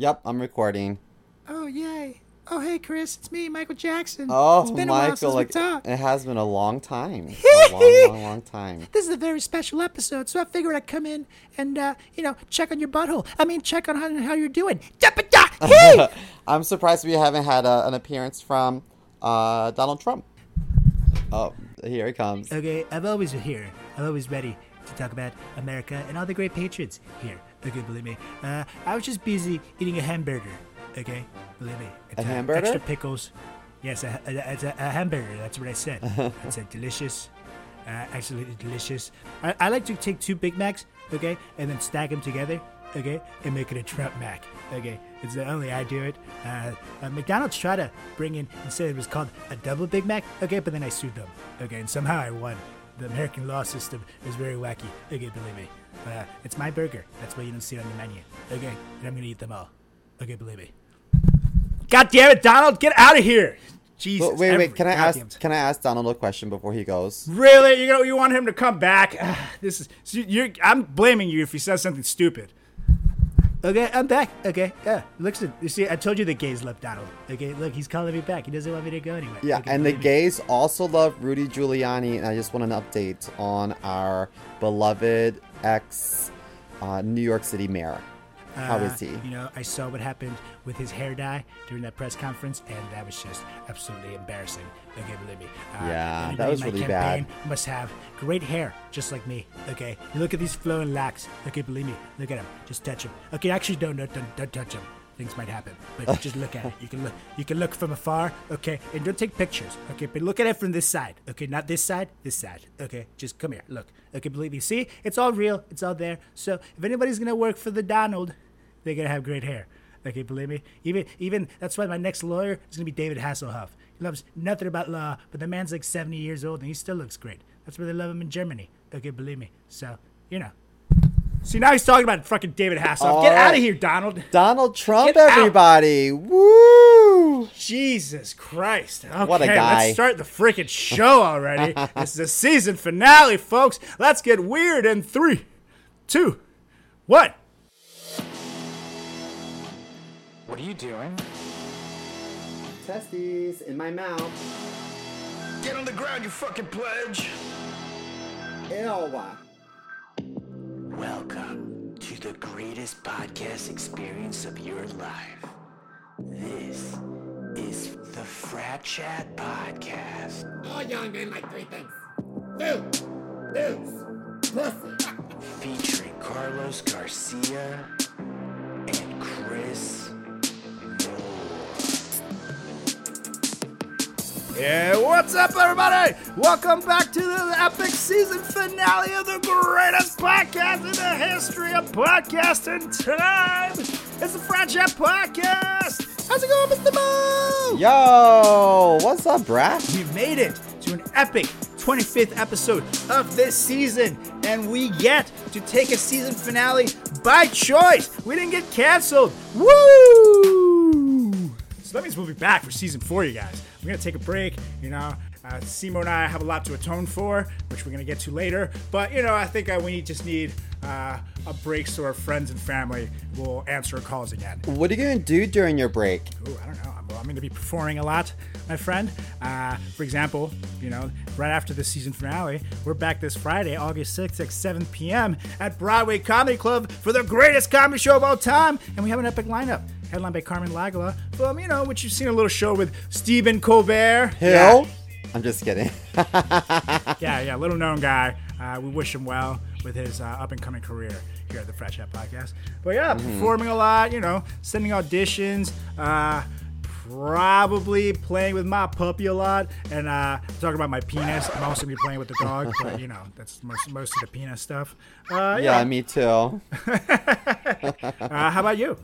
Yep, I'm recording. Oh yay! Oh hey Chris, it's me, Michael Jackson. Oh, it's been a while Michael, since like we talked. it has been a long time. a long, long, long time. This is a very special episode, so I figured I'd come in and uh, you know check on your butthole. I mean, check on how, how you're doing. Hey! I'm surprised we haven't had a, an appearance from uh, Donald Trump. Oh, here he comes. okay, I'm always here. I'm always ready to talk about America and all the great patriots here. Okay, believe me. Uh, I was just busy eating a hamburger. Okay, believe me. It's, A hamburger? Extra pickles. Yes, a, a, a hamburger. That's what I said. I said delicious. Uh, absolutely delicious. I, I like to take two Big Macs, okay, and then stack them together, okay, and make it a Trump Mac. Okay, it's the only I do it. Uh, uh, McDonald's tried to bring in and said it was called a double Big Mac, okay, but then I sued them, okay, and somehow I won. The American law system is very wacky, okay, believe me. Uh, it's my burger. That's why you don't see it on the menu, okay, and I'm gonna eat them all, okay, believe me. God damn it, Donald, get out of here! Jesus. Wait, wait, wait. Can I ask? Can I ask Donald a question before he goes? Really? You know you want him to come back? This is so you're. I'm blaming you if he says something stupid. Okay, I'm back. Okay, yeah. Looks, you see, I told you the gays love Donald. Okay, look, he's calling me back. He doesn't want me to go anywhere. Yeah, Okay, and the me. gays also love Rudy Giuliani, and I just want an update on our beloved ex uh, New York City mayor. How Uh, is he? You know, I saw what happened with his hair dye during that press conference, and that was just absolutely embarrassing. Okay, believe me. Uh, Yeah, that was really bad. Must have great hair, just like me. Okay, you look at these flowing locks. Okay, believe me. Look at them. Just touch them. Okay, actually, don't don't don't, don't touch them. Things might happen, but just look at it. You can look. You can look from afar. Okay, and don't take pictures. Okay, but look at it from this side. Okay, not this side. This side. Okay, just come here. Look. Okay, believe me. See, it's all real. It's all there. So if anybody's gonna work for the Donald, they're gonna have great hair. Okay, believe me. Even even that's why my next lawyer is gonna be David Hasselhoff. He loves nothing about law, but the man's like 70 years old and he still looks great. That's why they love him in Germany. Okay, believe me. So you know. See now he's talking about fucking David Hasselhoff. Get out of here, Donald. Donald Trump, Get out. everybody! Woo! Jesus Christ. Okay, What a guy. let's start the freaking show already. this is the season finale, folks. Let's get weird in three, two, one. What are you doing? Testes in my mouth. Get on the ground, you fucking pledge! Ew. Welcome to the greatest podcast experience of your life. This is the Frat Chat Podcast. All young men like three things. Food, booze, pussy. featuring Carlos Garcia and Chris Yeah, what's up, everybody? Welcome back to the epic season finale of the greatest podcast in the history of podcasting time. It's the Frat Chat Podcast. How's it going, Mr. Mo? Yo, what's up, Brad? We've made it to an epic 25th episode of this season, and we get to take a season finale by choice. We didn't get canceled. Woo! So that means we'll be back for season four, you guys. We're gonna take a break, you know. Uh, Simo and I have a lot to atone for, which we're gonna get to later. But you know, I think uh, we just need uh, a break so our friends and family will answer our calls again. What are you gonna do during your break? Ooh, I don't know. Well, I'm going to be performing a lot, my friend. Uh, for example, you know, right after the season finale, we're back this Friday, August 6th at 7 p.m. at Broadway Comedy Club for the greatest comedy show of all time. And we have an epic lineup. Headlined by Carmen Lagala from, you know, which you've seen a little show with Stephen Colbert. Hill? I'm just kidding. Yeah, yeah, yeah little known guy. Uh, we wish him well with his uh, up and coming career here at the Frat Chat Podcast. But yeah, performing a lot, you know, sending auditions, uh, probably playing with my puppy a lot, and uh, talking about my penis. I'm also gonna be playing with the dog, but you know, that's most, most of the penis stuff. Uh, yeah, yeah. me too. Uh, how about you?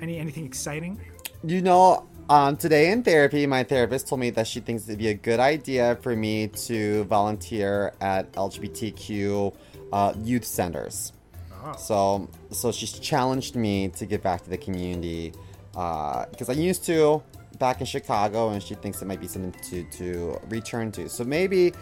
Any anything exciting? You know, um, today in therapy, my therapist told me that she thinks it'd be a good idea for me to volunteer at LGBTQ uh, youth centers. So, so she's challenged me to give back to the community because I used to back in Chicago, and she thinks it might be something to to return to. So maybe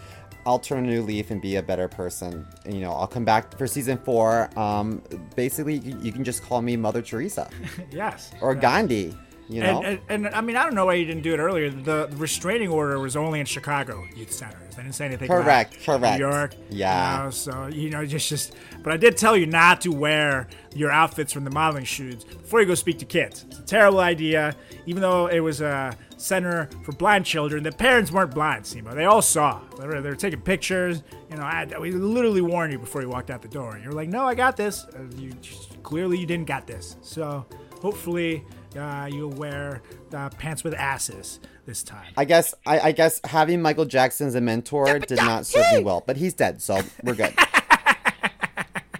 I'll turn a new leaf and be a better person. You know, I'll come back for season four. Um, basically, you, can just call me Mother Teresa Yes. or Gandhi. You know, And, and, and I mean, I don't know why you didn't do it earlier. The restraining order was only in Chicago youth centers. They didn't say anything Correct, about correct. New York. Yeah. you know, so you know, just just. But I did tell you not to wear your outfits from the modeling shoots before you go speak to kids. It's a terrible idea. Even though it was a center for blind children, the parents weren't blind. Simo, they all saw. They were, they were taking pictures. You know, I, we literally warned you before you walked out the door. You're like, no, I got this. Uh, you just, clearly you didn't got this. So hopefully uh, you'll wear uh, pants with asses this time. I guess I, I guess having Michael Jackson as a mentor did not serve me well, but he's dead, so we're good.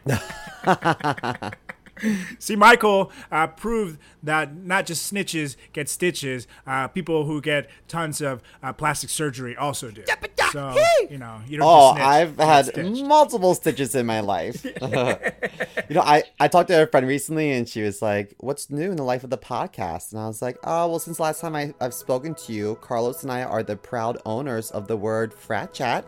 See, Michael uh, proved that not just snitches get stitches, uh, people who get tons of uh, plastic surgery also do. So, you know, you don't Oh, just snitch, I've had stitched. multiple stitches in my life. you know, I, I talked to a friend recently and she was like, What's new in the life of the podcast? And I was like, Oh, well, since last time I, I've spoken to you, Carlos and I are the proud owners of the word frat chat.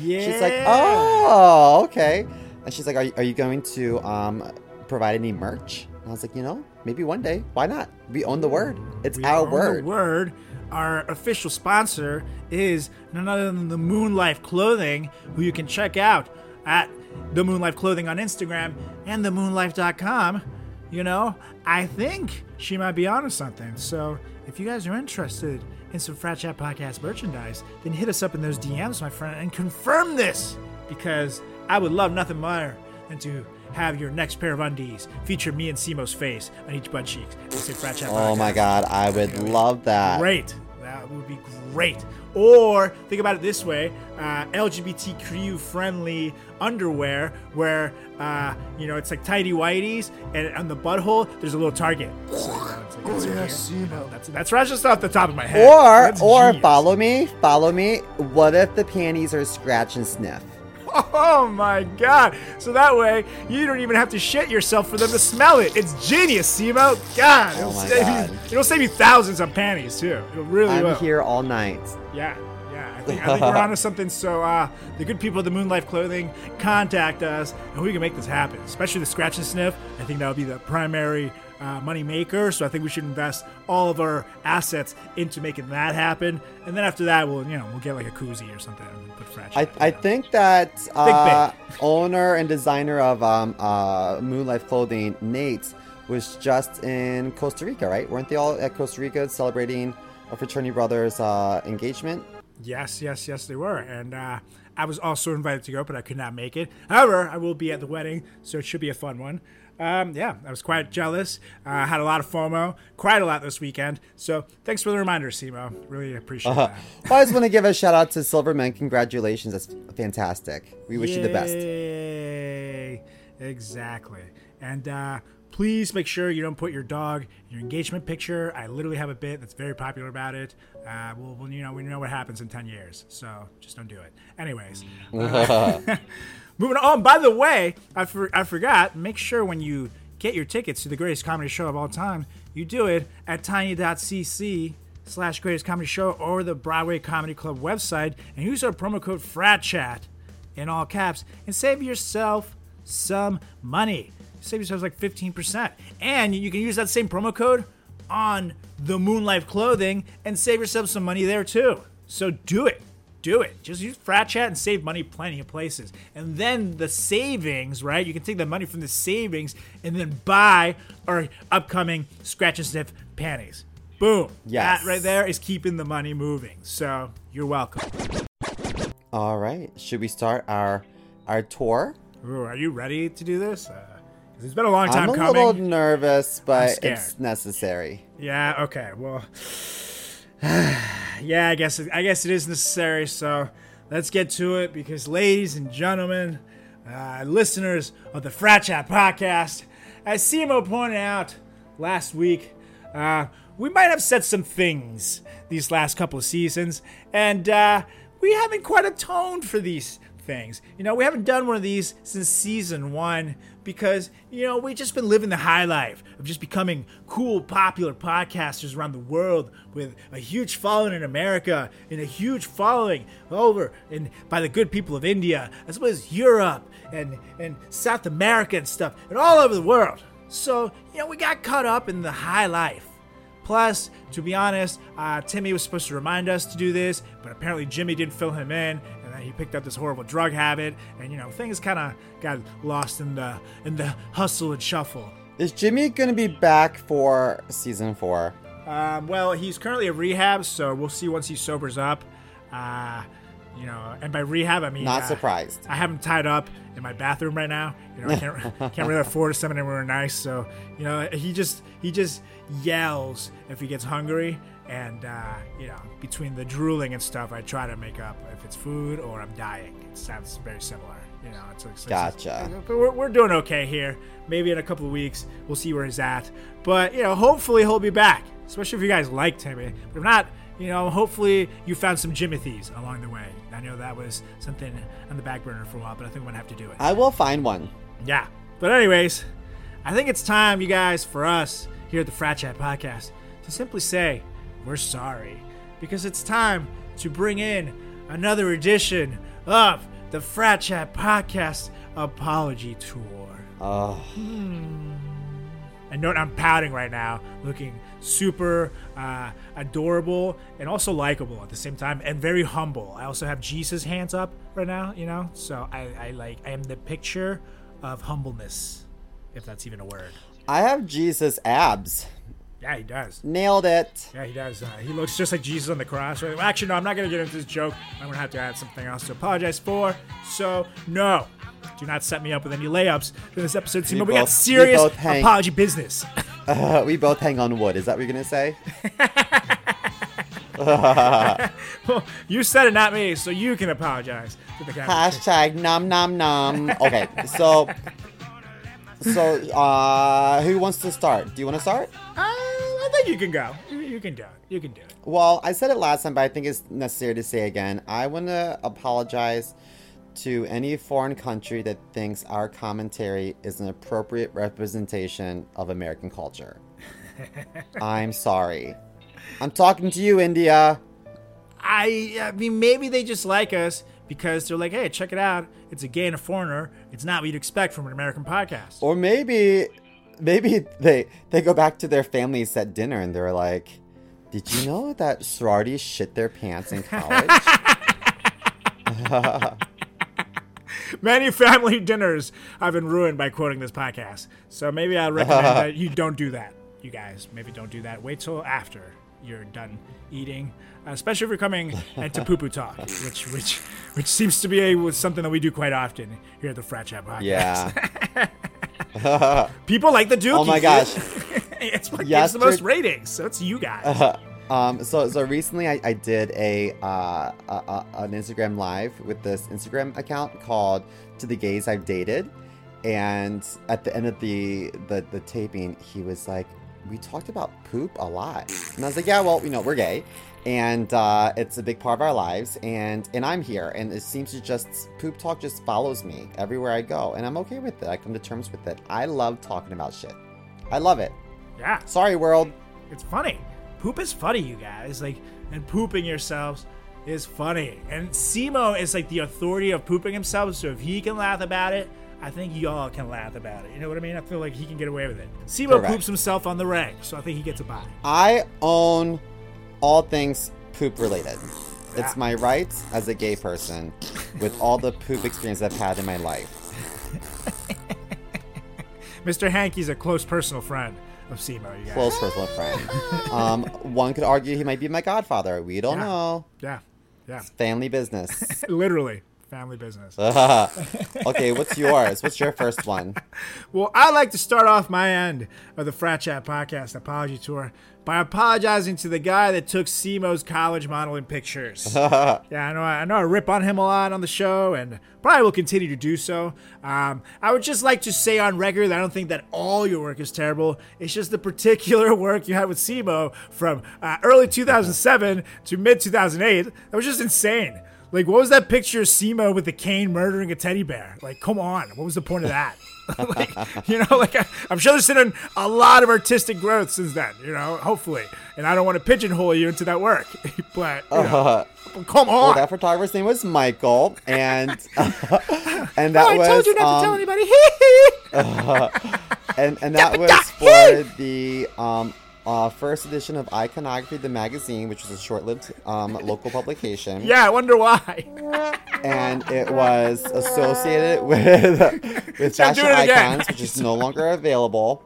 Yeah. She's like, Oh, okay. And she's like, Are, you- are you going to um, provide any merch? And I was like, You know, maybe one day. Why not? We own the word. It's We our word. Word. Our official sponsor is none other than the Moon Life Clothing, who you can check out at the Moon Life Clothing on Instagram and themoonlife.com. You know, I think she might be onto something. So if you guys are interested in some Frat Chat Podcast merchandise, then hit us up in those DMs, my friend, and confirm this because I would love nothing more than to have your next pair of undies feature me and Simo's face on each butt cheeks. and say Frat Chat Oh my god, I would love that. Great. That would be great. Or think about it this way: uh, LGBTQ friendly underwear, where uh, you know it's like tidy whities, and on the butthole there's a little target. So, you know, like, it's right. You know, that's that's right just off the top of my head. Or That's or genius. follow me, follow me. What if the panties are scratch and sniff? Oh my god! So that way you don't even have to shit yourself for them to smell it. It's genius, Simo. God, it'll Oh save God. you. It'll save you thousands of panties too. It'll really I'm will. here all night. Yeah, yeah. I think, I think we're onto something. So, uh, the good people at the Moon Life Clothing contact us, and we can make this happen. Especially the scratch and sniff. I think that would be the primary uh, money maker. So, I think we should invest all of our assets into making that happen. And then after that, we'll you know we'll get like a koozie or something and put scratch. I, I think that uh, owner and designer of um, uh, Moonlife Clothing, Nate, was just in Costa Rica, right? Weren't they all at Costa Rica celebrating a fraternity brother's uh, engagement? Yes, yes, yes, they were. And uh, I was also invited to go, but I could not make it. However, I will be at the wedding, so it should be a fun one. Um, yeah, I was quite jealous. Uh, had a lot of FOMO, quite a lot this weekend. So thanks for the reminder, Simo. Really appreciate that. Well, I just want to give a shout out to Silverman. Congratulations. That's fantastic. We wish you the best. Yay. Exactly. And uh, please make sure you don't put your dog in your engagement picture. I literally have a bit that's very popular about it. Uh, well, well, you know, we know what happens in 10 years, so just don't do it. Anyways. moving on. By the way, I, for, I forgot, make sure when you get your tickets to the greatest comedy show of all time, you do it at tiny.cc slash greatest comedy show or the Broadway Comedy Club website and use our promo code FRATCHAT in all caps and save yourself some money. Save yourselves like 15%. And you can use that same promo code on the Moonlife clothing and save yourself some money there too. So do it. Do it. Just use Frat Chat and save money plenty of places. And then the savings, right? You can take the money from the savings and then buy our upcoming Scratch and Sniff panties. Boom. Yes. That right there is keeping the money moving. So you're welcome. All right. Should we start our our tour? Ooh, are you ready to do this? Uh, it's been a long time I'm a coming. little nervous, but it's necessary. Yeah. Okay. Well. yeah. I guess. I guess it is necessary. So let's get to it because, ladies and gentlemen, uh, listeners of the Frat Chat podcast, as Simo pointed out last week, uh, we might have said some things these last couple of seasons, and uh, we haven't quite atoned for these things. You know, we haven't done one of these since season one because, you know, we've just been living the high life of just becoming cool, popular podcasters around the world with a huge following in America and a huge following over in by the good people of India, as well as Europe and, and South America and stuff, and all over the world. So, you know, we got caught up in the high life. Plus, to be honest, uh, Timmy was supposed to remind us to do this, but apparently Jimmy didn't fill him in, and he picked up this horrible drug habit, and you know things kind of got lost in the in the hustle and shuffle. Is Jimmy gonna be back for season four? Um, well, he's currently at rehab, so we'll see once he sobers up. Uh, you know, and by rehab I mean Not uh, surprised. I have him tied up in my bathroom right now. You know, I can't can't really afford to send him anywhere nice. So you know, he just he just yells if he gets hungry, and uh, you know, between the drooling and stuff, I try to make up if it's food or I'm dying. It sounds very similar. You know, it's, it's Gotcha. But we're, we're doing okay here. Maybe in a couple of weeks we'll see where he's at. But you know, hopefully he'll be back. Especially if you guys like Timmy. But if not, you know, hopefully you found some Jimothy's along the way. I know that was something on the back burner for a while, but I think I'm gonna have to do it. I will find one. Yeah. But anyways, I think it's time, you guys, for us here at the Frat Chat Podcast to simply say we're sorry. Because it's time to bring in another edition of the Frat Chat Podcast Apology Tour. Oh, And note I'm pouting right now, looking super uh, adorable and also likable at the same time, and very humble. I also have Jesus hands up right now, you know. So I, I like I am the picture of humbleness, if that's even a word. I have Jesus abs. Yeah, he does. Nailed it. Yeah, he does. Uh, he looks just like Jesus on the cross. Right? Well, actually, no, I'm not going to get into this joke. I'm going to have to add something else to apologize for. So, no, do not set me up with any layups for this episode. Simo. We, got both- we serious hang- apology business. Uh, we both hang on wood. Is that what you're gonna say? you said it, not me, so you can apologize to the. Hashtag nom nom nom. Okay, so so uh, who wants to start? Do you want to start? Uh, I think you can go. You, you can do it. You can do it. Well, I said it last time, but I think it's necessary to say again. I want to apologize to any foreign country that thinks our commentary is an appropriate representation of American culture. I'm sorry. I'm talking to you, India. I, I mean, maybe they just like us because they're like, hey, check it out. It's a gay and a foreigner. It's not what you'd expect from an American podcast. Or maybe, maybe they they go back to their families at dinner and they're like, "Did you know that sororities shit their pants in college?" Many family dinners have been ruined by quoting this podcast. So maybe I recommend that you don't do that. You guys, maybe don't do that. Wait till after you're done eating, especially if you're coming into poo poo talk, which which which seems to be a, something that we do quite often here at the Frat Chat podcast. yeah. People like the Dookie. Oh my gosh. it's what Yes, gets the most ratings. So it's you guys. Um, so so recently I, I did a, uh, a, a an Instagram live with this Instagram account called "To the Gays I've Dated," and at the end of the the, the taping, he was like, "We talked about poop a lot," and I was like, "Yeah, well, you know, we're gay." And uh, it's a big part of our lives, and and I'm here, and it seems to just poop talk just follows me everywhere I go, and I'm okay with it. I come to terms with it. I love talking about shit. I love it. yeah. Sorry, world. It's funny. Poop is funny, you guys. Like, and pooping yourselves is funny. And Simo is like the authority of pooping himself. So if he can laugh about it, I think y'all can laugh about it. You know what I mean? I feel like he can get away with it. Simo poops himself on the reg, so I think he gets a buy. I own all things poop related. It's my right as a gay person with all the poop experience I've had in my life. Mr. Hankey's a close personal friend of Simo, you guys. Close personal friend. Um, one could argue he might be my godfather. We don't Yeah. know. yeah, yeah. Family business. Literally, family business. okay, what's yours? What's your first one? Well, I'd like to start off my end of the Frat Chat Podcast Apology Tour by apologizing to the guy that took Simo's college modeling pictures. yeah, I know. I know. I rip on him a lot on the show, and probably will continue to do so. Um, I would just like to say on record that I don't think that all your work is terrible. It's just the particular work you had with Simo from uh, early 2007 to mid 2008 that was just insane. Like, what was that picture of Simo with the cane murdering a teddy bear? Like, come on, what was the point of that? like, you know, like I, I'm sure there's been a lot of artistic growth since then. You know, hopefully, and I don't want to pigeonhole you into that work, but you know, come on. Well, that photographer's name was Michael, and and that was. oh, I was told you not um, to tell anybody. and and that was for the um, uh, first edition of Iconography, the magazine, which was a short-lived um, local publication. yeah, I wonder why. and it was associated with with fashion doing it again. icons, which is no longer available.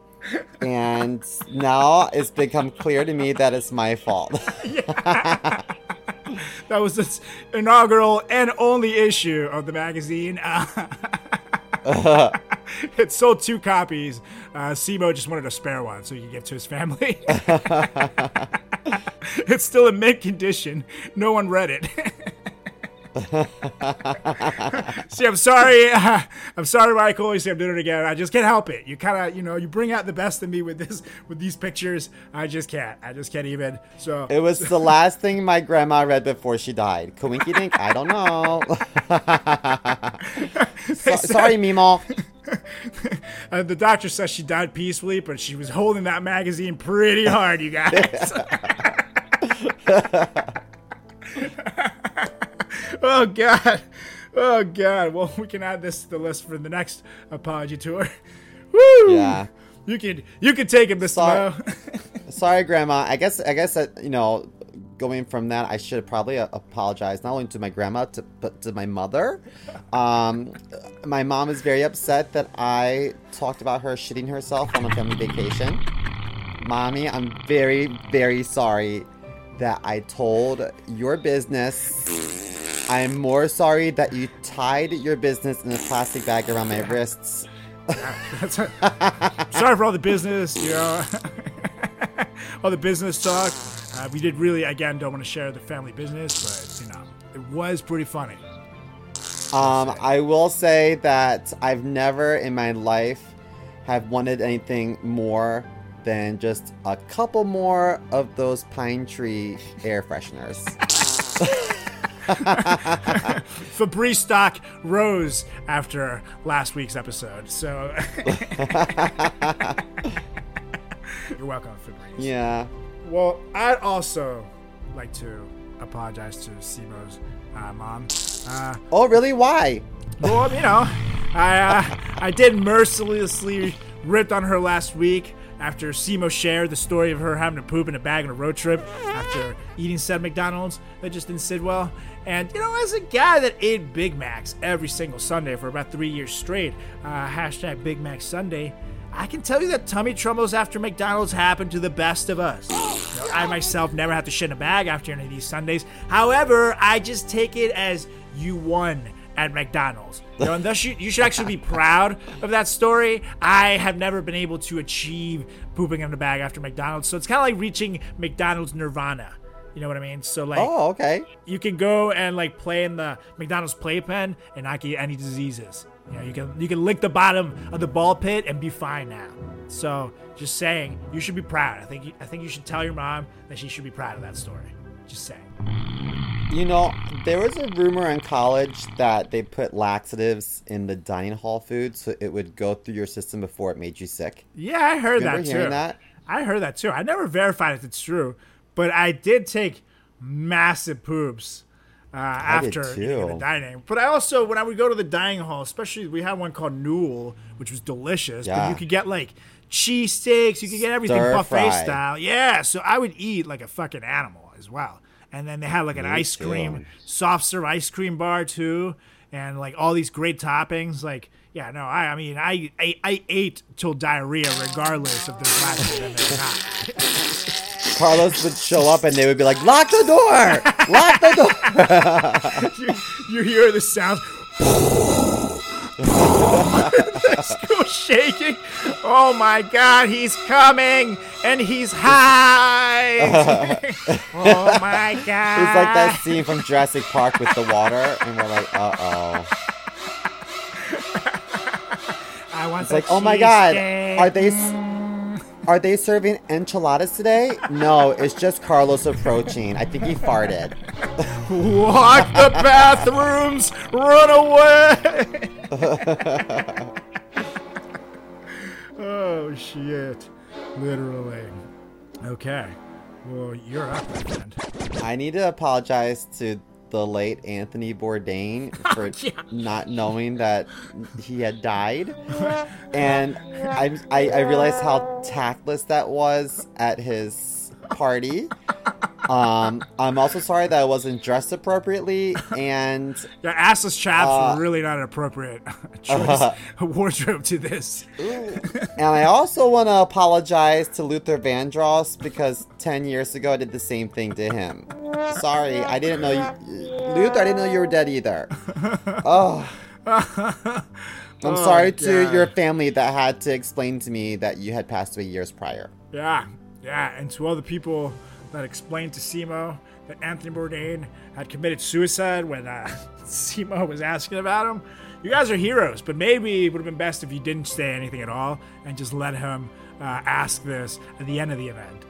And now it's become clear to me that it's my fault. That was its inaugural and only issue of the magazine. It sold two copies. Uh, Simo just wanted a spare one so he could give to his family. it's still in mint condition. No one read it. See, I'm sorry. I'm sorry, Michael. You see, I'm doing it again. I just can't help it. You kind of, you know, you bring out the best in me with this, with these pictures. I just can't. I just can't even. So It was the last thing my grandma read before she died. Coinky dink? I don't know. So- sorry, Mimo. Uh, the doctor says she died peacefully, but she was holding that magazine pretty hard, you guys. oh god, oh god. Well, we can add this to the list for the next apology tour. Woo! Yeah. You can you can take it, Mr. Sorry. Sorry, Grandma. I guess I guess that you know, going from that, I should probably uh, apologize not only to my grandma, to, but to my mother. Um, my mom is very upset that I talked about her shitting herself on a family vacation. Mommy, I'm very very sorry that I told your business. I'm more sorry that you tied your business in a plastic bag around my wrists. Sorry for all the business, you know, all the business talk. Uh, we did really, again, don't want to share the family business, but you know, it was pretty funny. Um, I will say that I've never in my life have wanted anything more than just a couple more of those pine tree air fresheners. Febreze stock rose after last week's episode, so you're welcome, Febreze. yeah. Well, I'd also like to apologize to Simo's uh, mom. Uh, Oh, really? Why? well, you know, I uh, I did mercilessly ripped on her last week after Simo shared the story of her having to poop in a bag on a road trip after eating said McDonald's that just didn't sit well. And you know, as a guy that ate Big Macs every single Sunday for about three years straight, uh, hashtag Big Mac Sunday. I can tell you that tummy troubles after McDonald's happen to the best of us. You know, I myself never have to shit in a bag after any of these Sundays. However, I just take it as you won at McDonald's. You know, and thus you, you should actually be proud of that story. I have never been able to achieve pooping in a bag after McDonald's, so it's kind of like reaching McDonald's nirvana. You know what I mean? So like, Oh, okay. you can go and like play in the McDonald's playpen and not get any diseases. You know, you can you can lick the bottom of the ball pit and be fine now. So just saying, you should be proud. I think you, I think you should tell your mom that she should be proud of that story. Just saying. You know, there was a rumor in college that they put laxatives in the dining hall food so it would go through your system before it made you sick. Yeah, I heard Remember that too. that? I heard that too. I never verified if it's true, but I did take massive poops uh, after the dining. But I also, when I would go to the dining hall, especially we had one called Newell, which was delicious. But you could get like cheese steaks, you could get everything Stir buffet style. Yeah, so I would eat like a fucking animal as well. And then they had like an Me ice too. cream, soft serve ice cream bar too, and like all these great toppings. Like, yeah, no, I, I mean, I, I, I ate till diarrhea regardless if there's lactose in it or not. Carlos would show up and they would be like, "Lock the door! Lock the door!" you, you hear the sound. school shaking. Oh my God, he's coming and he's high. oh my God. It's like that scene from Jurassic Park with the water, and we're like, "Uh oh." I want It's like, "Oh my God, are they are they serving enchiladas today?" No, it's just Carlos approaching. I think he farted. Lock the bathrooms. Run away. oh shit. Literally. Okay. Well, you're up, my friend. I need to apologize to the late Anthony Bourdain for oh, Yeah. not knowing that he had died, and I, I I realized how tactless that was at his party. Um, I'm also sorry that I wasn't dressed appropriately, and Your assless chaps Uh, were really not an appropriate choice wardrobe to this. and I also want to apologize to Luther Vandross because ten years ago I did the same thing to him. Sorry, I didn't know you, Luther. I didn't know you were dead either. Oh. I'm sorry to God. your family that had to explain to me that you had passed away years prior. Yeah, yeah, and to all the people that explained to Simo that Anthony Bourdain had committed suicide when uh, Simo was asking about him, you guys are heroes. But maybe it would have been best if you didn't say anything at all and just let him uh, ask this at the end of the event,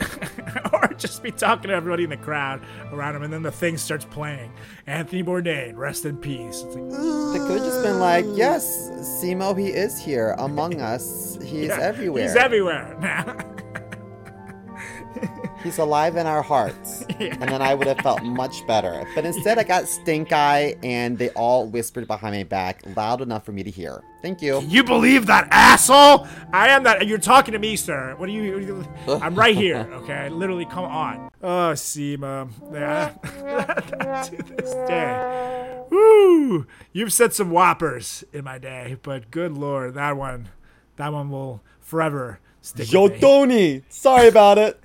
or just be talking to everybody in the crowd around him, and then the thing starts playing. Anthony Bourdain, rest in peace. It's like, They could have just been like, yes, Simo, he is here among us. He's yeah, everywhere. He's everywhere now. He's alive in our hearts. And then I would have felt much better. But instead, I got stink eye, and they all whispered behind my back loud enough for me to hear. Thank you. You believe that asshole? I am that. You're talking to me, sir. What are you? What are you I'm right here. Okay, literally, come on. Oh, Seema. Yeah. to this day. Woo! You've said some whoppers in my day, but good lord, that one, that one will forever stick Yo, with me. Tony! Sorry about it.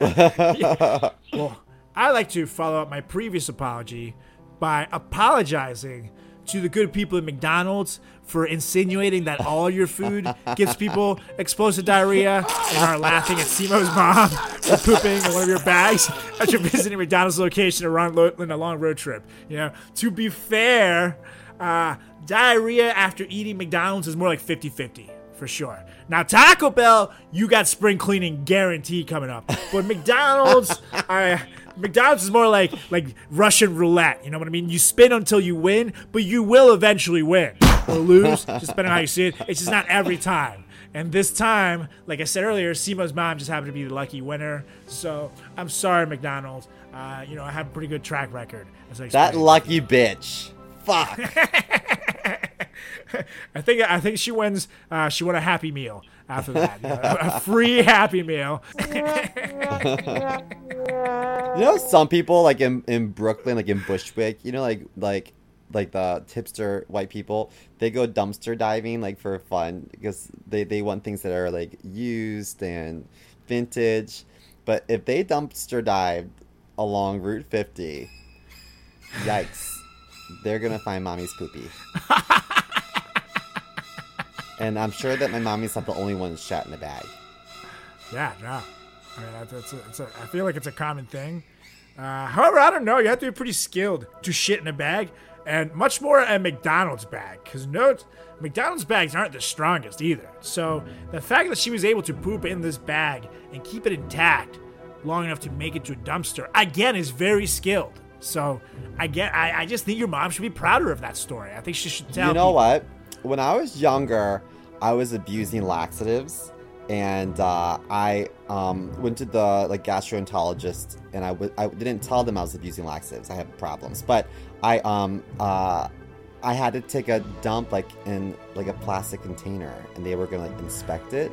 Well, I like to follow up my previous apology by apologizing to the good people at McDonald's for insinuating that all your food gives people explosive diarrhea and are laughing at Simo's mom for pooping in one of your bags after visiting McDonald's location in a long road trip. You know, to be fair, uh, diarrhea after eating McDonald's is more like 50 50 for sure. Now Taco Bell, you got spring cleaning guarantee coming up, but McDonald's, I. McDonald's is more like like Russian roulette. You know what I mean? You spin until you win, but you will eventually win or lose, just depending on how you see it. It's just not every time. And this time, like I said earlier, Simo's mom just happened to be the lucky winner. So I'm sorry, McDonald's. Uh, you know I have a pretty good track record. That lucky bitch. Fuck. I think I think she wins. Uh, she won a Happy Meal after that. you know, a free Happy Meal. You know, some people like in, in Brooklyn, like in Bushwick, you know, like like like the tipster white people, they go dumpster diving like for fun because they, they want things that are like used and vintage. But if they dumpster dive along Route 50, yikes, they're gonna find mommy's poopy. and I'm sure that my mommy's not the only one shat in the bag. Yeah, no. I mean, that's, that's a, it's a, I feel like it's a common thing. Uh, however, I don't know. You have to be pretty skilled to shit in a bag, and much more a McDonald's bag. Because note, McDonald's bags aren't the strongest either. So the fact that she was able to poop in this bag and keep it intact long enough to make it to a dumpster again is very skilled. So I get, I, I just think your mom should be prouder of that story. I think she should tell. You know people- what? When I was younger, I was abusing laxatives, and uh, I um, went to the like gastroenterologist, and I w- I didn't tell them I was abusing laxatives. I have problems, but I um uh, I had to take a dump like in like a plastic container, and they were gonna like, inspect it,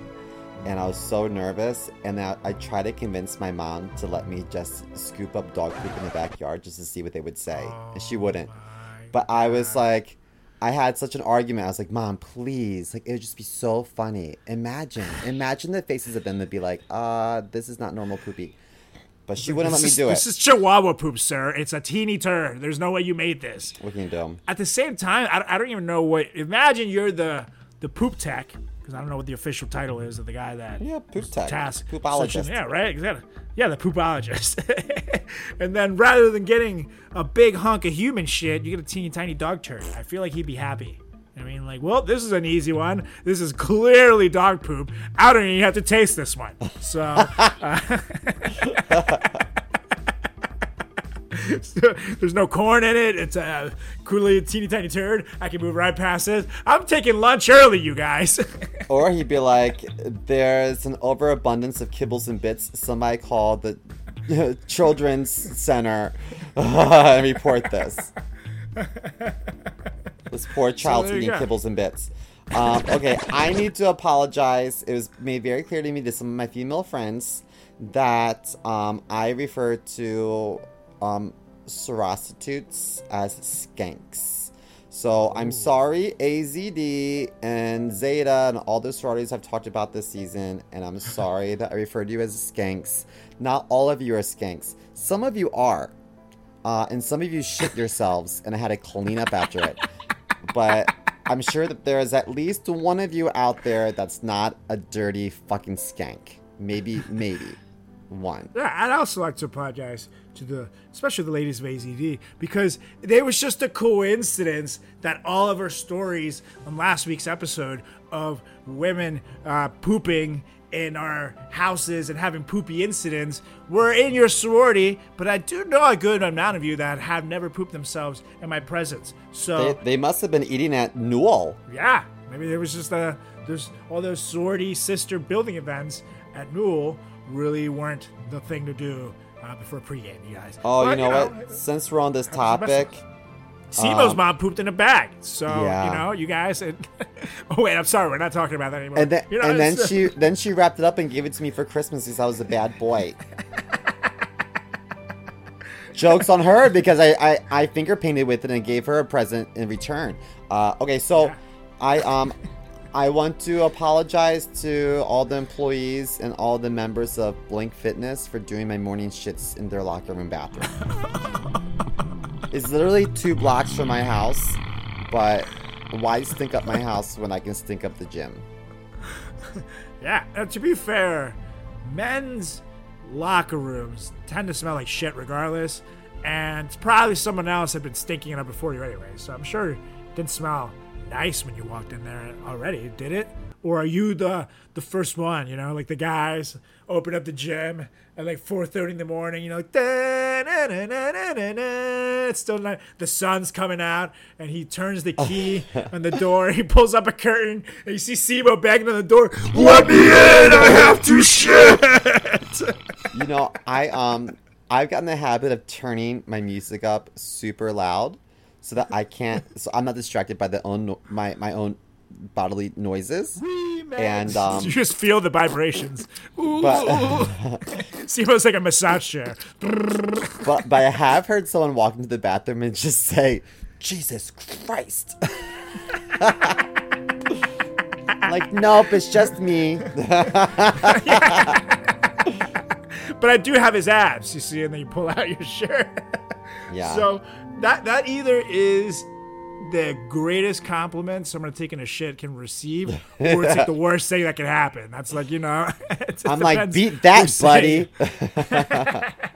and I was so nervous. And I, I tried to convince my mom to let me just scoop up dog poop in the backyard just to see what they would say, and she wouldn't. But I was like, I had such an argument. I was like, Mom, please. Like, it would just be so funny. Imagine, imagine the faces of them that be like, uh, this is not normal poopy. But she wouldn't let me This is- do it. This is Chihuahua poop, sir. It's a teeny turd. There's no way you made this. What can you do? At the same time, I, I don't even know what. Imagine you're the the poop tech, because I don't know what the official title is of the guy that Yeah, poop tech. task Poopologist. yeah, right. Exactly. Yeah, the poopologist. and then rather than getting a big hunk of human shit, you get a teeny tiny dog turd. I feel like he'd be happy. I mean, like, well, this is an easy one. This is clearly dog poop. I don't even have to taste this one. So, uh, so there's no corn in it. It's a a teeny tiny turd. I can move right past it. I'm taking lunch early, you guys. Or he'd be like, there's an overabundance of kibbles and bits. Somebody call the children's center and report this. This poor child's there you eating kibbles and bits. Um, okay, I need to apologize. It was made very clear to me to some of my female friends that um, I refer to um, sorostitutes as skanks. So I'm sorry, AZD and Zeta and all the sororities I've talked about this season, and I'm sorry that I referred to you as skanks. Not all of you are skanks. Some of you are, uh, and some of you shit yourselves, and I had to clean up after it. But I'm sure that there is at least one of you out there that's not a dirty fucking skank. Maybe, maybe one. Yeah, I'd also like to apologize to the, especially the ladies of AZD, because it was just a coincidence that all of our stories on last week's episode of women uh, pooping in our houses and having poopy incidents were in your sorority. But I do know a good amount of you that have never pooped themselves in my presence. So They, they must have been eating at Newell. yeah, maybe there was just a there's all those sorority sister building events at Newell really weren't the thing to do uh, before pregame, you guys. Oh, But, you know what? Since we're on this topic, Simo's Um, mom pooped in a bag, so Yeah. you know, you guys. And, oh wait, I'm sorry, we're not talking about that anymore. and then You know, and then she then she wrapped it up and gave it to me for Christmas because I was a bad boy. Jokes on her because I, I I finger painted with it and gave her a present in return. Uh, okay, so Yeah. I um I want to apologize to all the employees and all the members of Blink Fitness for doing my morning shits in their locker room bathroom. it's literally two blocks from my house, but why stink up my house when I can stink up the gym? Yeah, and to be fair, men's locker rooms tend to smell like shit regardless, and it's probably someone else had been stinking it up before you anyway. So I'm sure it didn't smell nice when you walked in there already, did it? Or are you the the first one? You know, like the guys open up the gym at like 4:30 in the morning. You know, like "Da-na-na-na-na-na." it's still not. The sun's coming out, and he turns the key on the door. He pulls up a curtain, and you see Simo banging on the door. Let me in! I have to shit. You know, I um I've gotten the habit of turning my music up super loud so that I can't so I'm not distracted by the own my my own bodily noises. And um you just feel the vibrations. Ooh. but Simo's like a massage chair. but but I have heard someone walk into the bathroom and just say, "Jesus Christ." like, nope, it's just me. But I do have his abs, you see, and then you pull out your shirt. Yeah. So that that either is the greatest compliment someone taking a shit can receive, or it's like the worst thing that can happen. That's like you know. I'm like, beat that, buddy.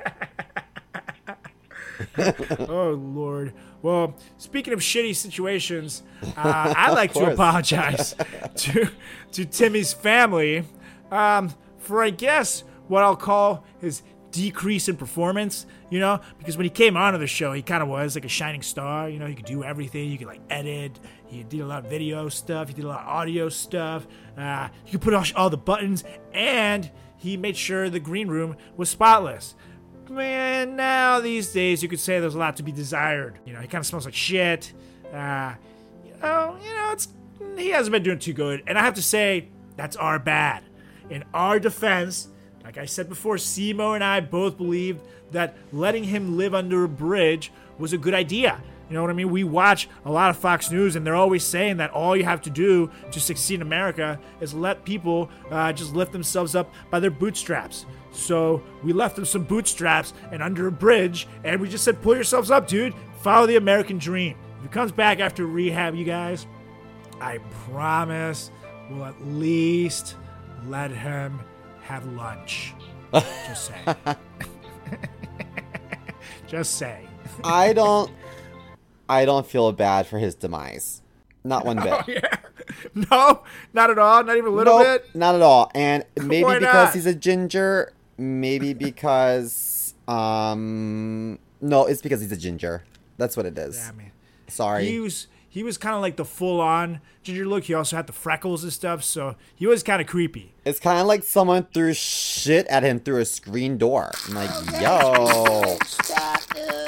Oh Lord. Well, speaking of shitty situations, uh, I'd like to apologize to to Timmy's family um, for I guess what I'll call his decrease in performance, you know, because when he came onto the show, he kind of was like a shining star. You know, he could do everything. You could like edit. He did a lot of video stuff. He did a lot of audio stuff. Uh, he could put all, all the buttons, and he made sure the green room was spotless. Man, now these days you could say there's a lot to be desired. You know, he kind of smells like shit. Uh, you know, you know, it's he hasn't been doing too good, and I have to say that's our bad. In our defense, like I said before, Simo and I both believed that letting him live under a bridge was a good idea. You know what I mean? We watch a lot of Fox News, and they're always saying that all you have to do to succeed in America is let people uh, just lift themselves up by their bootstraps. So we left them some bootstraps and under a bridge, and we just said, pull yourselves up, dude. Follow the American dream. If he comes back after rehab, you guys, I promise we'll at least let him have lunch. Just say. Just say. I don't. I don't feel bad for his demise. Not one bit. Oh, yeah. No, not at all. Not even a little Nope, bit. Not at all. And maybe Why because not? he's a ginger. Maybe because um no, it's because he's a ginger. That's what it is. Yeah, man. Sorry. He was he was kind of like the full on ginger look. He also had the freckles and stuff, so he was kind of creepy. It's kind of like someone threw shit at him through a screen door. I'm like, yo,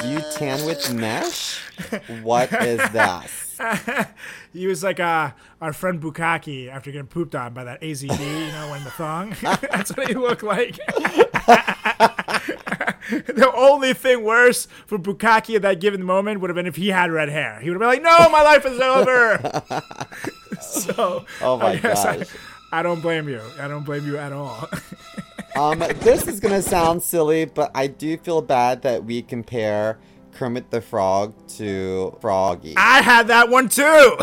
do you tan with mesh? What is that? He was like uh, our friend Bukaki after getting pooped on by that AZD, you know, when the thong. That's what he looked like. the only thing worse for Bukaki at that given moment would have been if he had red hair. He would have been like, "No, my life is over." so, Oh my I guess I, gosh. I don't blame you. I don't blame you at all. Um, this is gonna sound silly, but I do feel bad that we compare Kermit the Frog to Froggy. I had that one too.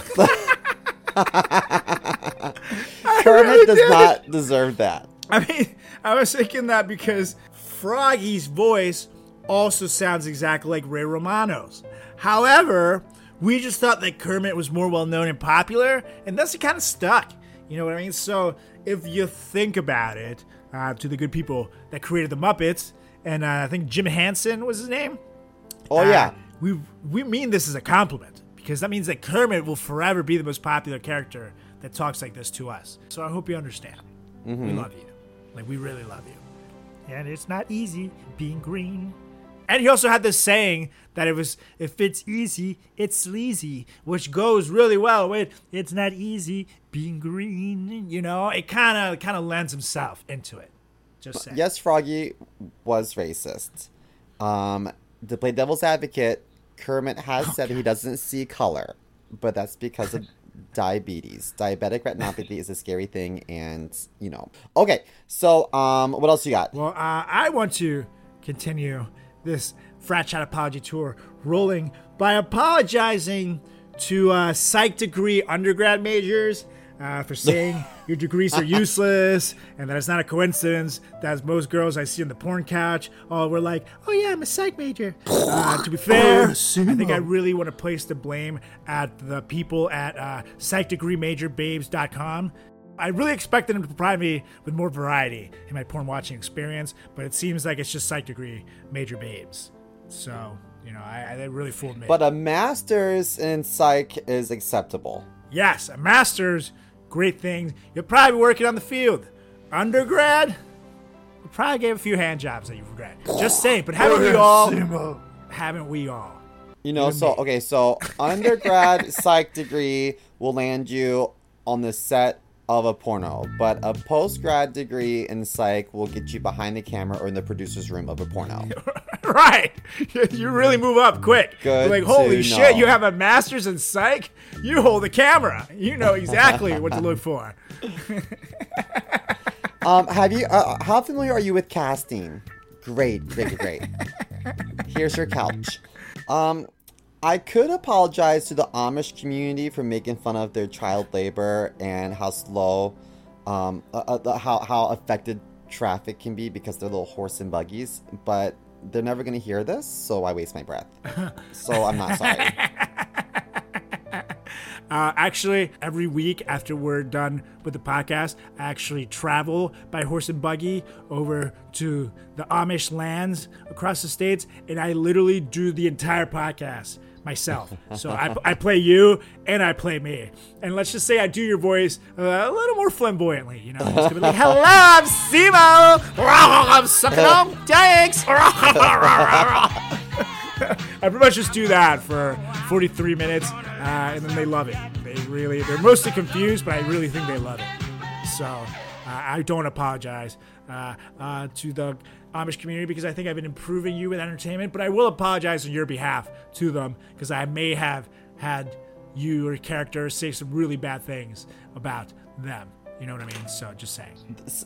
Kermit does not deserve that. I mean, I was thinking that because Froggy's voice also sounds exactly like Ray Romano's. However, we just thought that Kermit was more well known and popular, and thus it kind of stuck. You know what I mean? So if you think about it, uh, to the good people that created the Muppets, and uh, I think Jim Henson was his name. Oh uh, yeah, we we mean this as a compliment because that means that Kermit will forever be the most popular character that talks like this to us. So I hope you understand. We love you, like we really love you. And it's not easy being green. And he also had this saying that it was if it's easy, it's sleazy, which goes really well with it's not easy being green. You know, it kind of kind of lends himself into it. Just saying. yes, Froggy was racist. Um, to play devil's advocate, Kermit has said he doesn't see color, but that's because of diabetes. Diabetic retinopathy is a scary thing, and you know. Okay, so um, what else you got? Well, uh, I want to continue this frat chat apology tour rolling by apologizing to uh, psych degree undergrad majors uh, for saying your degrees are useless and that it's not a coincidence that most girls I see on the porn couch, all we're like, oh yeah, I'm a psych major. Uh, to be fair, I think I really want to place the blame at the people at uh, psychdegreemajorbabes.com. I really expected him to provide me with more variety in my porn watching experience, but it seems like it's just psych degree major babes. So, you know, I, I, they really fooled me. But a master's in psych is acceptable. yes, a master's, great things. You'll probably be working on the field. Undergrad, you probably gave a few hand jobs that you regret. Just saying, but haven't we all? Haven't we all? You know, so okay, so undergrad psych degree will land you on the set of a porno, but a post grad degree in psych will get you behind the camera or in the producer's room of a porno. right. You really move up quick. Good like, holy shit, know. you have a master's in psych? You hold the camera. You know exactly what to look for. Um, have you? Uh, how familiar are you with casting? Great, great, great. Here's your couch. Um, I could apologize to the Amish community for making fun of their child labor and how slow, um, uh, uh, how how affected traffic can be because they're little horse and buggies. But they're never gonna hear this, so I waste my breath. So I'm not sorry. Uh, actually, every week after we're done with the podcast, I actually travel by horse and buggy over to the Amish lands across the states, and I literally do the entire podcast myself. So I, I play you and I play me. And let's just say I do your voice uh, a little more flamboyantly. You know, gonna be like, "Hello, I'm Simo. I'm sucking on dicks." I pretty much just do that for 43 minutes, uh, and then they love it. They really, they're mostly confused, but I really think they love it. So uh, I don't apologize uh, uh, to the Amish community because I think I've been improving you with entertainment, but I will apologize on your behalf to them because I may have had you or character say some really bad things about them. You know what I mean? So just saying.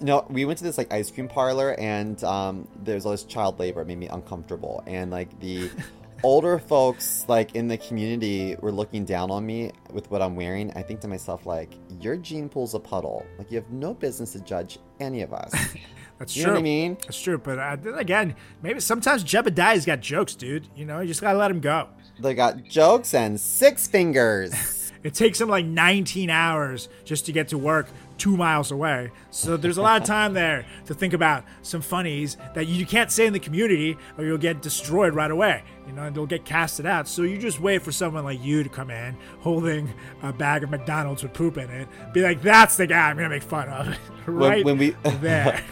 No, we went to this like ice cream parlor, and um, there's all this child labor. It made me uncomfortable, and like the older folks like in the community were looking down on me with what I'm wearing. I think to myself like, your gene pool's a puddle. Like you have no business to judge any of us. That's You true. know what I mean? That's true. But uh, then again, maybe sometimes Jebediah's got jokes, dude. You know, you just gotta let him go. They got jokes and six fingers. It takes him like 19 hours just to get to work two miles away. So there's a lot of time there to think about some funnies that you can't say in the community or you'll get destroyed right away. You know, and they'll get casted out. So you just wait for someone like you to come in holding a bag of McDonald's with poop in it. Be like, that's the guy I'm going to make fun of. right when we- there.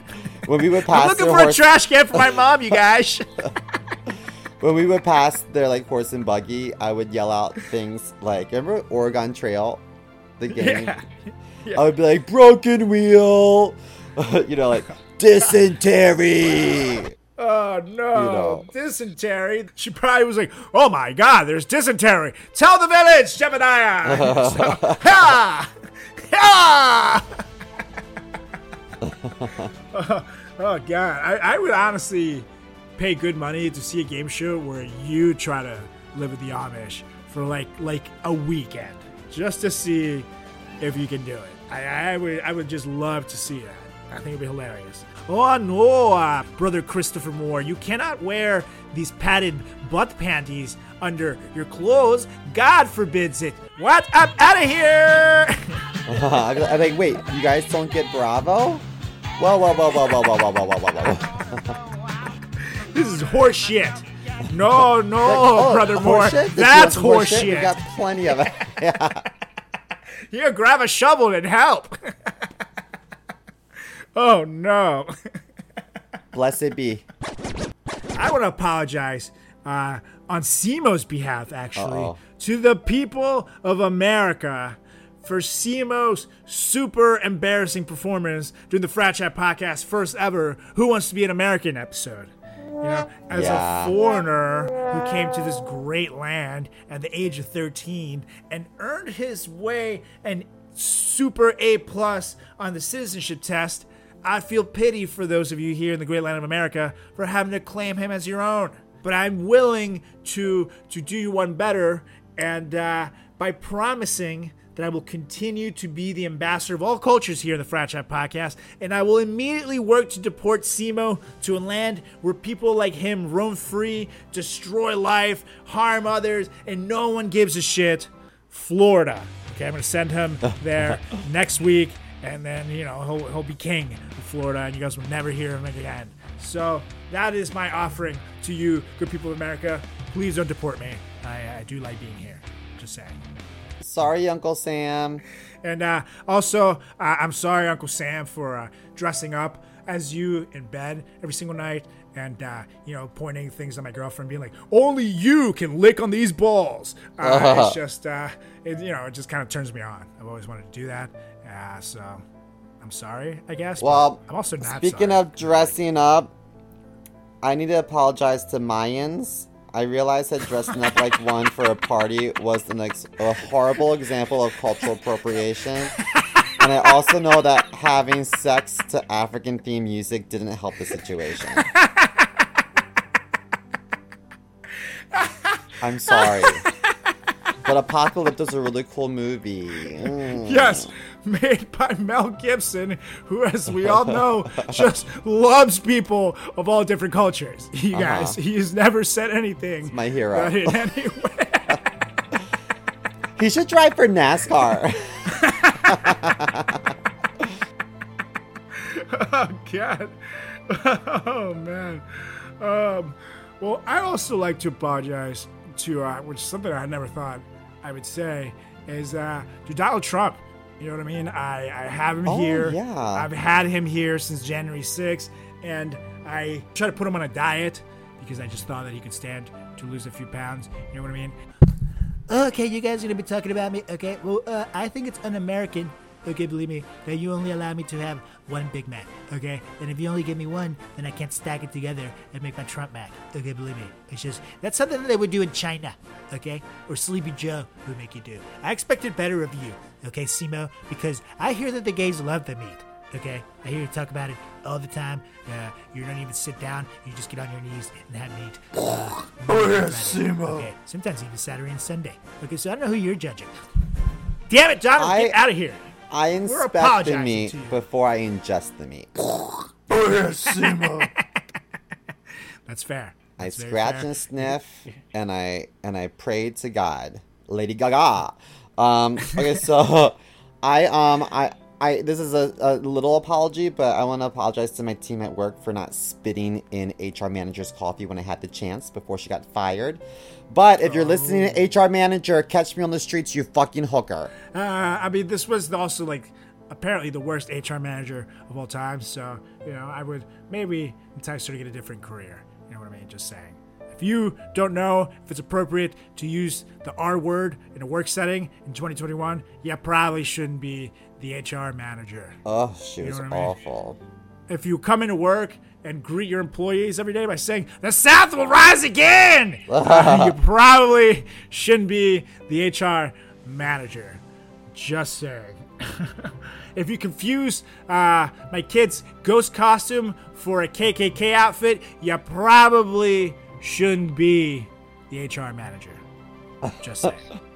when we would I'm looking for a trash can for my mom, you guys. when we would pass their like horse and buggy, I would yell out things like, "Remember Oregon Trail, the game?" Yeah. I would be like, "Broken wheel," you know, like dysentery. Oh no, know. dysentery. She probably was like, "Oh my God, there's dysentery! Tell the village, Jebediah!" So, ha! Ha! oh God, I, I would honestly pay good money to see a game show where you try to live with the Amish for like like a weekend, just to see if you can do it. I, I would I would just love to see that. I think it'd be hilarious. Oh no, uh, brother Christopher Moore, you cannot wear these padded butt panties under your clothes. God forbids it. What? I'm out of here. Be like- like, wait, you guys don't get Bravo? Whoa, whoa, whoa, whoa, whoa, whoa, whoa, whoa, whoa, whoa, this is horse shit. No, no, Oh, brother Moore, horse shit? That's some horse We got plenty of it. Yeah. Here, grab a shovel and help. oh no. Blessed be. I want to apologize uh, on Simo's behalf, actually, Uh-oh. to the people of America for Simo's super embarrassing performance during the Frat Chat podcast first ever Who Wants to Be an American episode. You know, as Yeah. a foreigner who came to this great land at the age of 13 and earned his way an super A plus on the citizenship test, I feel pity for those of you here in the great land of America for having to claim him as your own. But I'm willing to to do you one better, and uh, by promising that I will continue to be the ambassador of all cultures here in the Frat Chat podcast, and I will immediately work to deport Simo to a land where people like him roam free, destroy life, harm others, and no one gives a shit. Florida. Okay, I'm gonna send him there next week, and then you know he'll he'll be king of Florida, and you guys will never hear him again. So that is my offering to you, good people of America. Please don't deport me. I, I do like being here. Just saying. Sorry, Uncle Sam. And uh, also, uh, I'm sorry, Uncle Sam, for uh, dressing up as you in bed every single night and, uh, you know, pointing things at my girlfriend, being like, only you can lick on these balls. Uh, it's just, uh, it, you know, it just kind of turns me on. I've always wanted to do that. Uh, so I'm sorry, I guess. Well, I'm also not Speaking sorry. of dressing up, I need to apologize to Mayans. I realized that dressing up like one for a party was an ex- a horrible example of cultural appropriation. And I also know that having sex to African themed music didn't help the situation. I'm sorry. But Apocalypto is a really cool movie. Mm. Yes, made by Mel Gibson, who, as we all know, just loves people of all different cultures. You guys, he has never said anything. Uh-huh. my hero. in any way- he should drive for NASCAR. oh god oh man um, well i also like to apologize to uh, which is something i never thought i would say is uh, to donald trump you know what i mean i, I have him Oh, here yeah. i've had him here since january 6th and i try to put him on a diet because i just thought that he could stand to lose a few pounds you know what i mean Okay, you guys are gonna be talking about me. Okay, well, uh, I think it's un-American. Okay, believe me, that you only allow me to have one Big Mac. Okay, and if you only give me one, then I can't stack it together and make my Trump Mac. Okay, believe me, it's just that's something that they would do in China. Okay, or Sleepy Joe would make you do. I expected better of you. Okay, Simo, because I hear that the gays love the meat. Okay, I hear you talk about it all the time. Uh, you don't even sit down; you just get on your knees and have meat. Oh yeah, Simo. Okay, sometimes even Saturday and Sunday. Okay, so I don't know who you're judging. Damn it, Donald, I- get out of here. I inspect the meat before I ingest the meat. That's fair. I That's very scratch fair. and sniff, and I and I pray to God, Lady Gaga. Um, okay, so I um I I this is a, a little apology, but I want to apologize to my team at work for not spitting in HR manager's coffee when I had the chance before she got fired. But if you're listening to HR manager, catch me on the streets, you fucking hooker. Uh, I mean, this was also like apparently the worst HR manager of all time. So you know, I would maybe entice her to get a different career. You know what I mean? Just saying. If you don't know if it's appropriate to use the R word in a work setting in 2021, you probably shouldn't be the HR manager. Oh, she was know what I mean? awful. if you come into work and greet your employees every day by saying the South will rise again, you probably shouldn't be the HR manager. Just saying. if you confuse uh, my kid's ghost costume for a KKK outfit, you probably shouldn't be the HR manager. Just saying.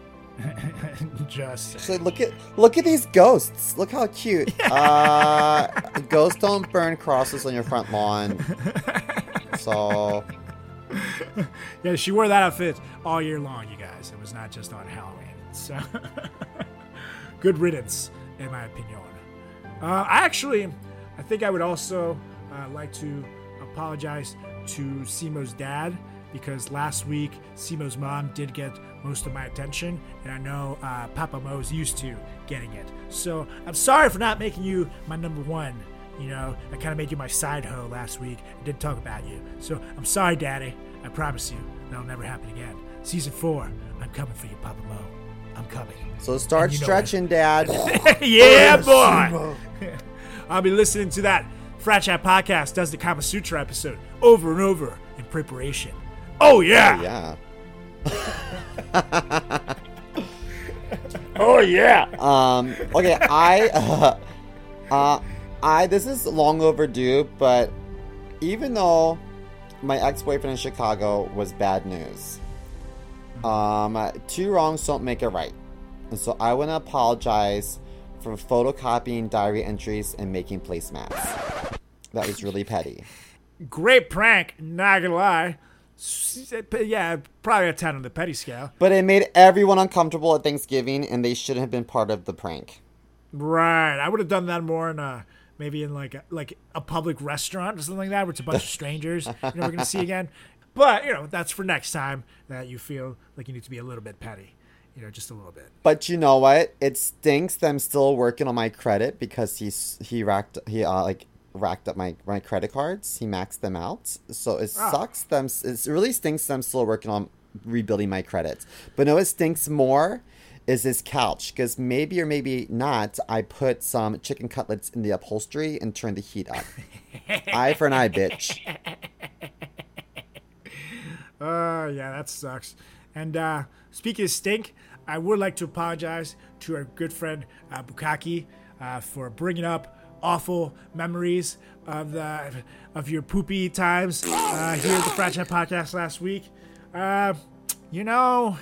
Just look at look at these ghosts. Look how cute. Uh, ghosts don't burn crosses on your front lawn. So Yeah, she wore that outfit all year long, you guys. It was not just on Halloween. So, good riddance, in my opinion. Uh, I actually, I think I would also uh, like to apologize to Simo's dad because last week Simo's mom did get most of my attention, and I know uh, Papa Mo's used to getting it. So I'm sorry for not making you my number one. You know, I kind of made you my side hoe last week. I didn't talk about you. So I'm sorry, Daddy. I promise you that'll never happen again. Season four, I'm coming for you, Papa Mo. I'm coming. so start And you know stretching, Dad. yeah, boy. I'll be listening to that Frat Chat podcast does the Kama Sutra episode over and over in preparation. Oh yeah. Oh Yeah. Oh yeah. Um. Okay. I. Uh, uh. I. This is long overdue, but even though my ex-boyfriend in Chicago was bad news, um, two wrongs don't make it right, and so I want to apologize for photocopying diary entries and making placemats. That was really petty. Great prank, not gonna lie. Yeah, probably a 10 on the petty scale. But it made everyone uncomfortable at Thanksgiving, and they shouldn't have been part of the prank. Right. I would have done that more in a maybe in like a, like a public restaurant or something like that, where it's a bunch of strangers you're never gonna see again. But you know that's for next time that you feel like you need to be a little bit petty, you know, just a little bit. But you know what? It stinks that I'm still working on my credit because he's he racked he uh, like racked up my my credit cards. He maxed them out. So it Ah. sucks. Them it really stinks. That I'm still working on rebuilding my credit. But no, it stinks more. Is this couch? Because maybe or maybe not, I put some chicken cutlets in the upholstery and turned the heat up. eye for an eye, bitch. Oh, yeah, that sucks. And uh, speaking of stink, I would like to apologize to our good friend uh, Bukaki uh, for bringing up awful memories of the of your poopy times uh, here at the Frat Chat Podcast last week. Uh, you know,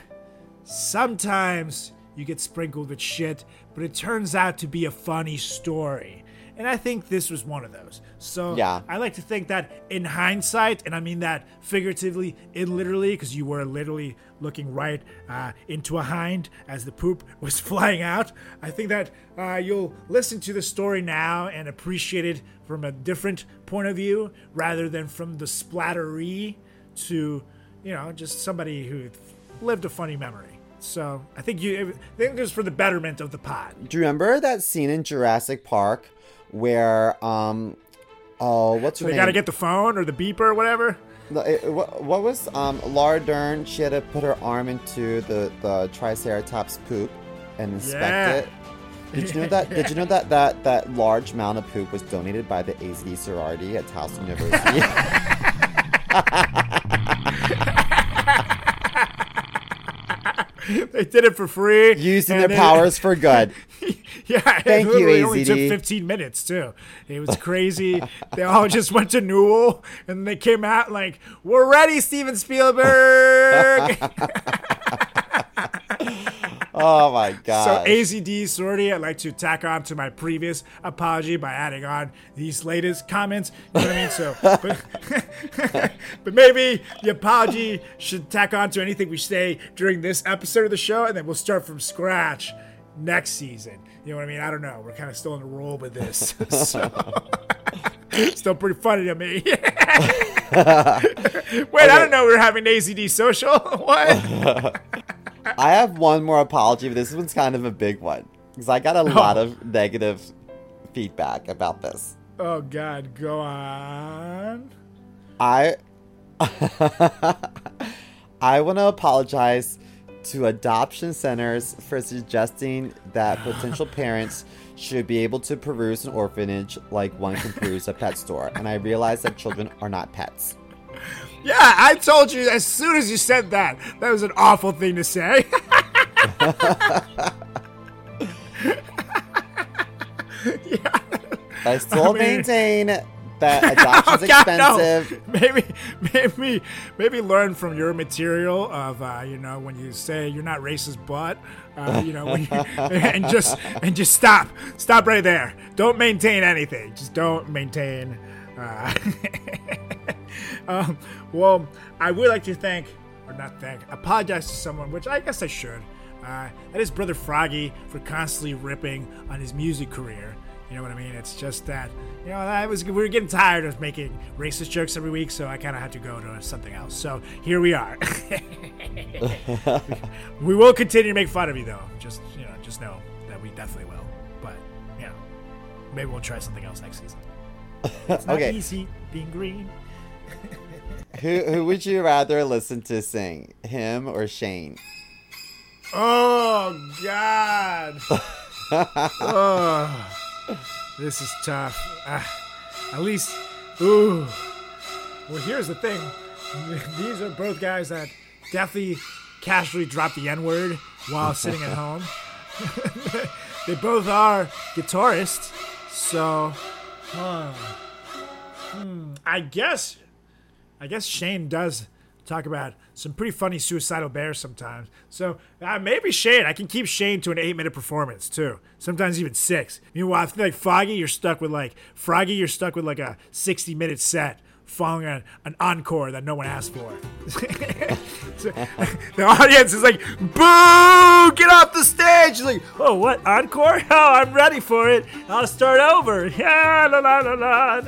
sometimes you get sprinkled with shit, but it turns out to be a funny story. and I think this was one of those. So Yeah. I like to think that in hindsight, and I mean that figuratively and literally, because you were literally looking right uh, into a hind as the poop was flying out. I think that uh, you'll listen to the story now and appreciate it from a different point of view rather than from the splattery to, you know, just somebody who lived a funny memory. So I think you, I think it was for the betterment of the pod. Do you remember that scene in Jurassic Park where um oh what's So her they name? got to get the phone or the beeper or whatever. No, it- what, what was um Laura Dern? She had to put her arm into the the Triceratops poop and inspect Yeah. it. Did you know that? Did you know that that that large amount of poop was donated by the AZD sorority at Towson University? They did it for free. Using their powers for good. Yeah, Thank it you, literally only took 15 minutes too. It was crazy. they all just went to Newell and they came out like, "We're ready, Steven Spielberg." Oh my god! so! AZD sorority, I'd like to tack on to my previous apology by adding on these latest comments. You know what I mean? So, but, but maybe the apology should tack on to anything we say during this episode of the show, and then we'll start from scratch next season. You know what I mean? I don't know. We're kind of still in the roll with this. so. Still pretty funny to me. Wait, I don't know. We're having AZD social. what? I have one more apology, but this one's kind of a big one because I got a lot of negative feedback about this. Oh God, go on. I I want to apologize to adoption centers for suggesting that potential parents should be able to peruse an orphanage like one can peruse a pet store. And I realize that children are not pets. Yeah, I told you as soon as you said that. That was an awful thing to say. I still mean- maintain that oh, adoption's Oh, God, no. expensive. Maybe, maybe, maybe learn from your material of uh, you know when you say you're not racist, but uh, you know when you, and just and just stop, stop right there. Don't maintain anything. Just don't maintain. Uh, um, well, I would like to thank, or not thank, apologize to someone, which I guess I should. Uh, that is Brother Froggy for constantly ripping on his music career. You know what I mean? It's just that you know I was we were getting tired of making racist jokes every week, so I kind of had to go to something else. So here we are. we will continue to make fun of you, though. Just you know, just know that we definitely will. But you know, maybe we'll try something else next season. It's not Okay. easy being green. Who who would you rather listen to sing, him or Shane? Oh God. oh, this is tough. Ah, at least, ooh. Well, here's the thing. These are both guys that definitely casually drop the N word while sitting at home. they both are guitarists, so huh. Hmm, I guess I guess Shane does talk about some pretty funny suicidal bears sometimes. So uh, maybe Shane, I can keep Shane to an eight minute performance too. Sometimes even six. Meanwhile, I feel like Foggy, you're stuck with like Froggy, you're stuck with like a sixty minute set following a, an encore that no one asked for. So, the audience is like, "Boo! Get off the stage!" He's like, "Oh, what encore? Oh, I'm ready for it. I'll start over." Yeah, la la la la.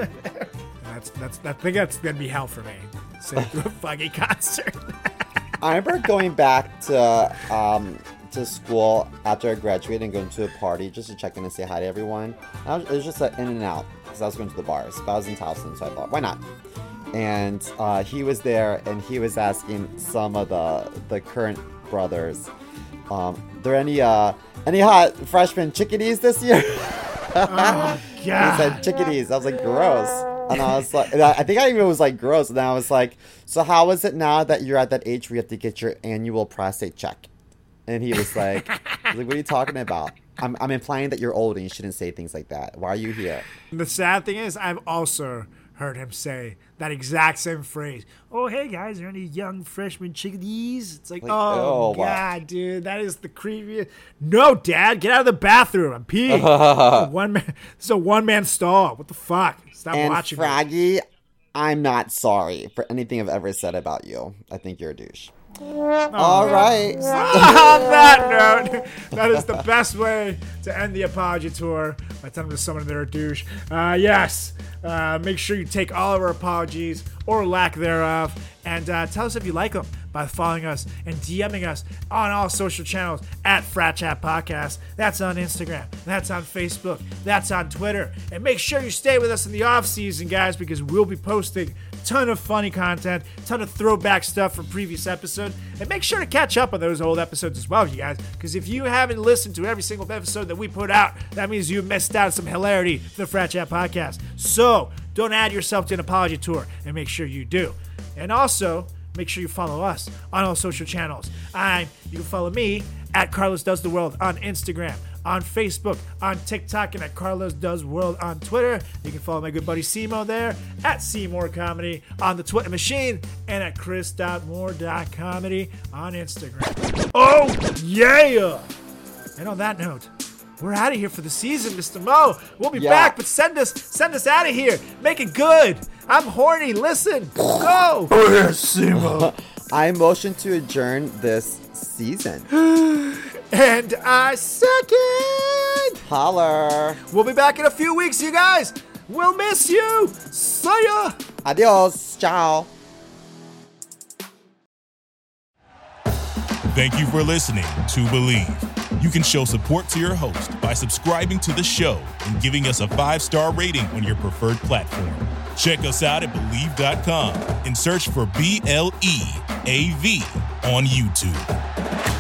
That's that's I think that's gonna be hell for me. Sitting through a Froggy concert. I remember going back to um, to school after I graduated and going to a party just to check in and say hi to everyone. I was, it was just an in and out because I was going to the bars. But I was in Towson, so I thought, why not? And uh, he was there, and he was asking some of the the current brothers, um, there any uh, any hot freshman chickadees this year? Oh He God. said chickadees. I was like, gross. And I was like, I I think I even was like, gross. And I was like, so how is it now that you're at that age where you have to get your annual prostate check? And he was like, was like, what are you talking about? I'm, I'm implying that you're old and you shouldn't say things like that. Why are you here? The sad thing is, I've also heard him say that exact same phrase. Oh, hey guys, are any young freshman chickadees? It's like, Like, oh, oh, wow. god, dude, that is the creepiest. No, dad, get out of the bathroom. I'm peeing. One man. This is a one man stall. What the fuck? Stop And watching. me. Froggy, I'm not sorry for anything I've ever said about you. I think you're a douche. All right. On that note, that is the best way to end the apology tour by telling them to someone they're a douche. Uh, yes, uh, make sure you take all of our apologies or lack thereof, and uh, tell us if you like them by following us and DMing us on all social channels at Frat Chat Podcast. That's on Instagram, that's on Facebook, that's on Twitter, and make sure you stay with us in the off season, guys, because we'll be posting ton of funny content, ton of throwback stuff from previous episodes, and make sure to catch up on those old episodes as well, you guys. Because if you haven't listened to every single episode that we put out, that means you missed out some hilarity for the Frat Chat podcast. So don't add yourself to an apology tour, and make sure you do. And also, make sure you follow us on all social channels. I'm you can follow me at Carlos Does the World on Instagram, on Facebook, on TikTok, and at Carlos Does World on Twitter. You can follow my good buddy Simo there at Seymour Comedy on the Twitter machine and at Chris.moore.comedy on Instagram. Oh yeah! And on that note, we're out of here for the season, Mr. Mo. We'll be Yeah. back, but send us send us out of here. Make it good. I'm horny. Listen. Go. Oh, Simo. I motion to adjourn this season. And I second. Holler. We'll be back in a few weeks, you guys. We'll miss you. See ya. Adios. Ciao. Thank you for listening to Bleav. You can show support to your host by subscribing to the show and giving us a five star rating on your preferred platform. Check us out at Bleav.com and search for B L E A V on YouTube.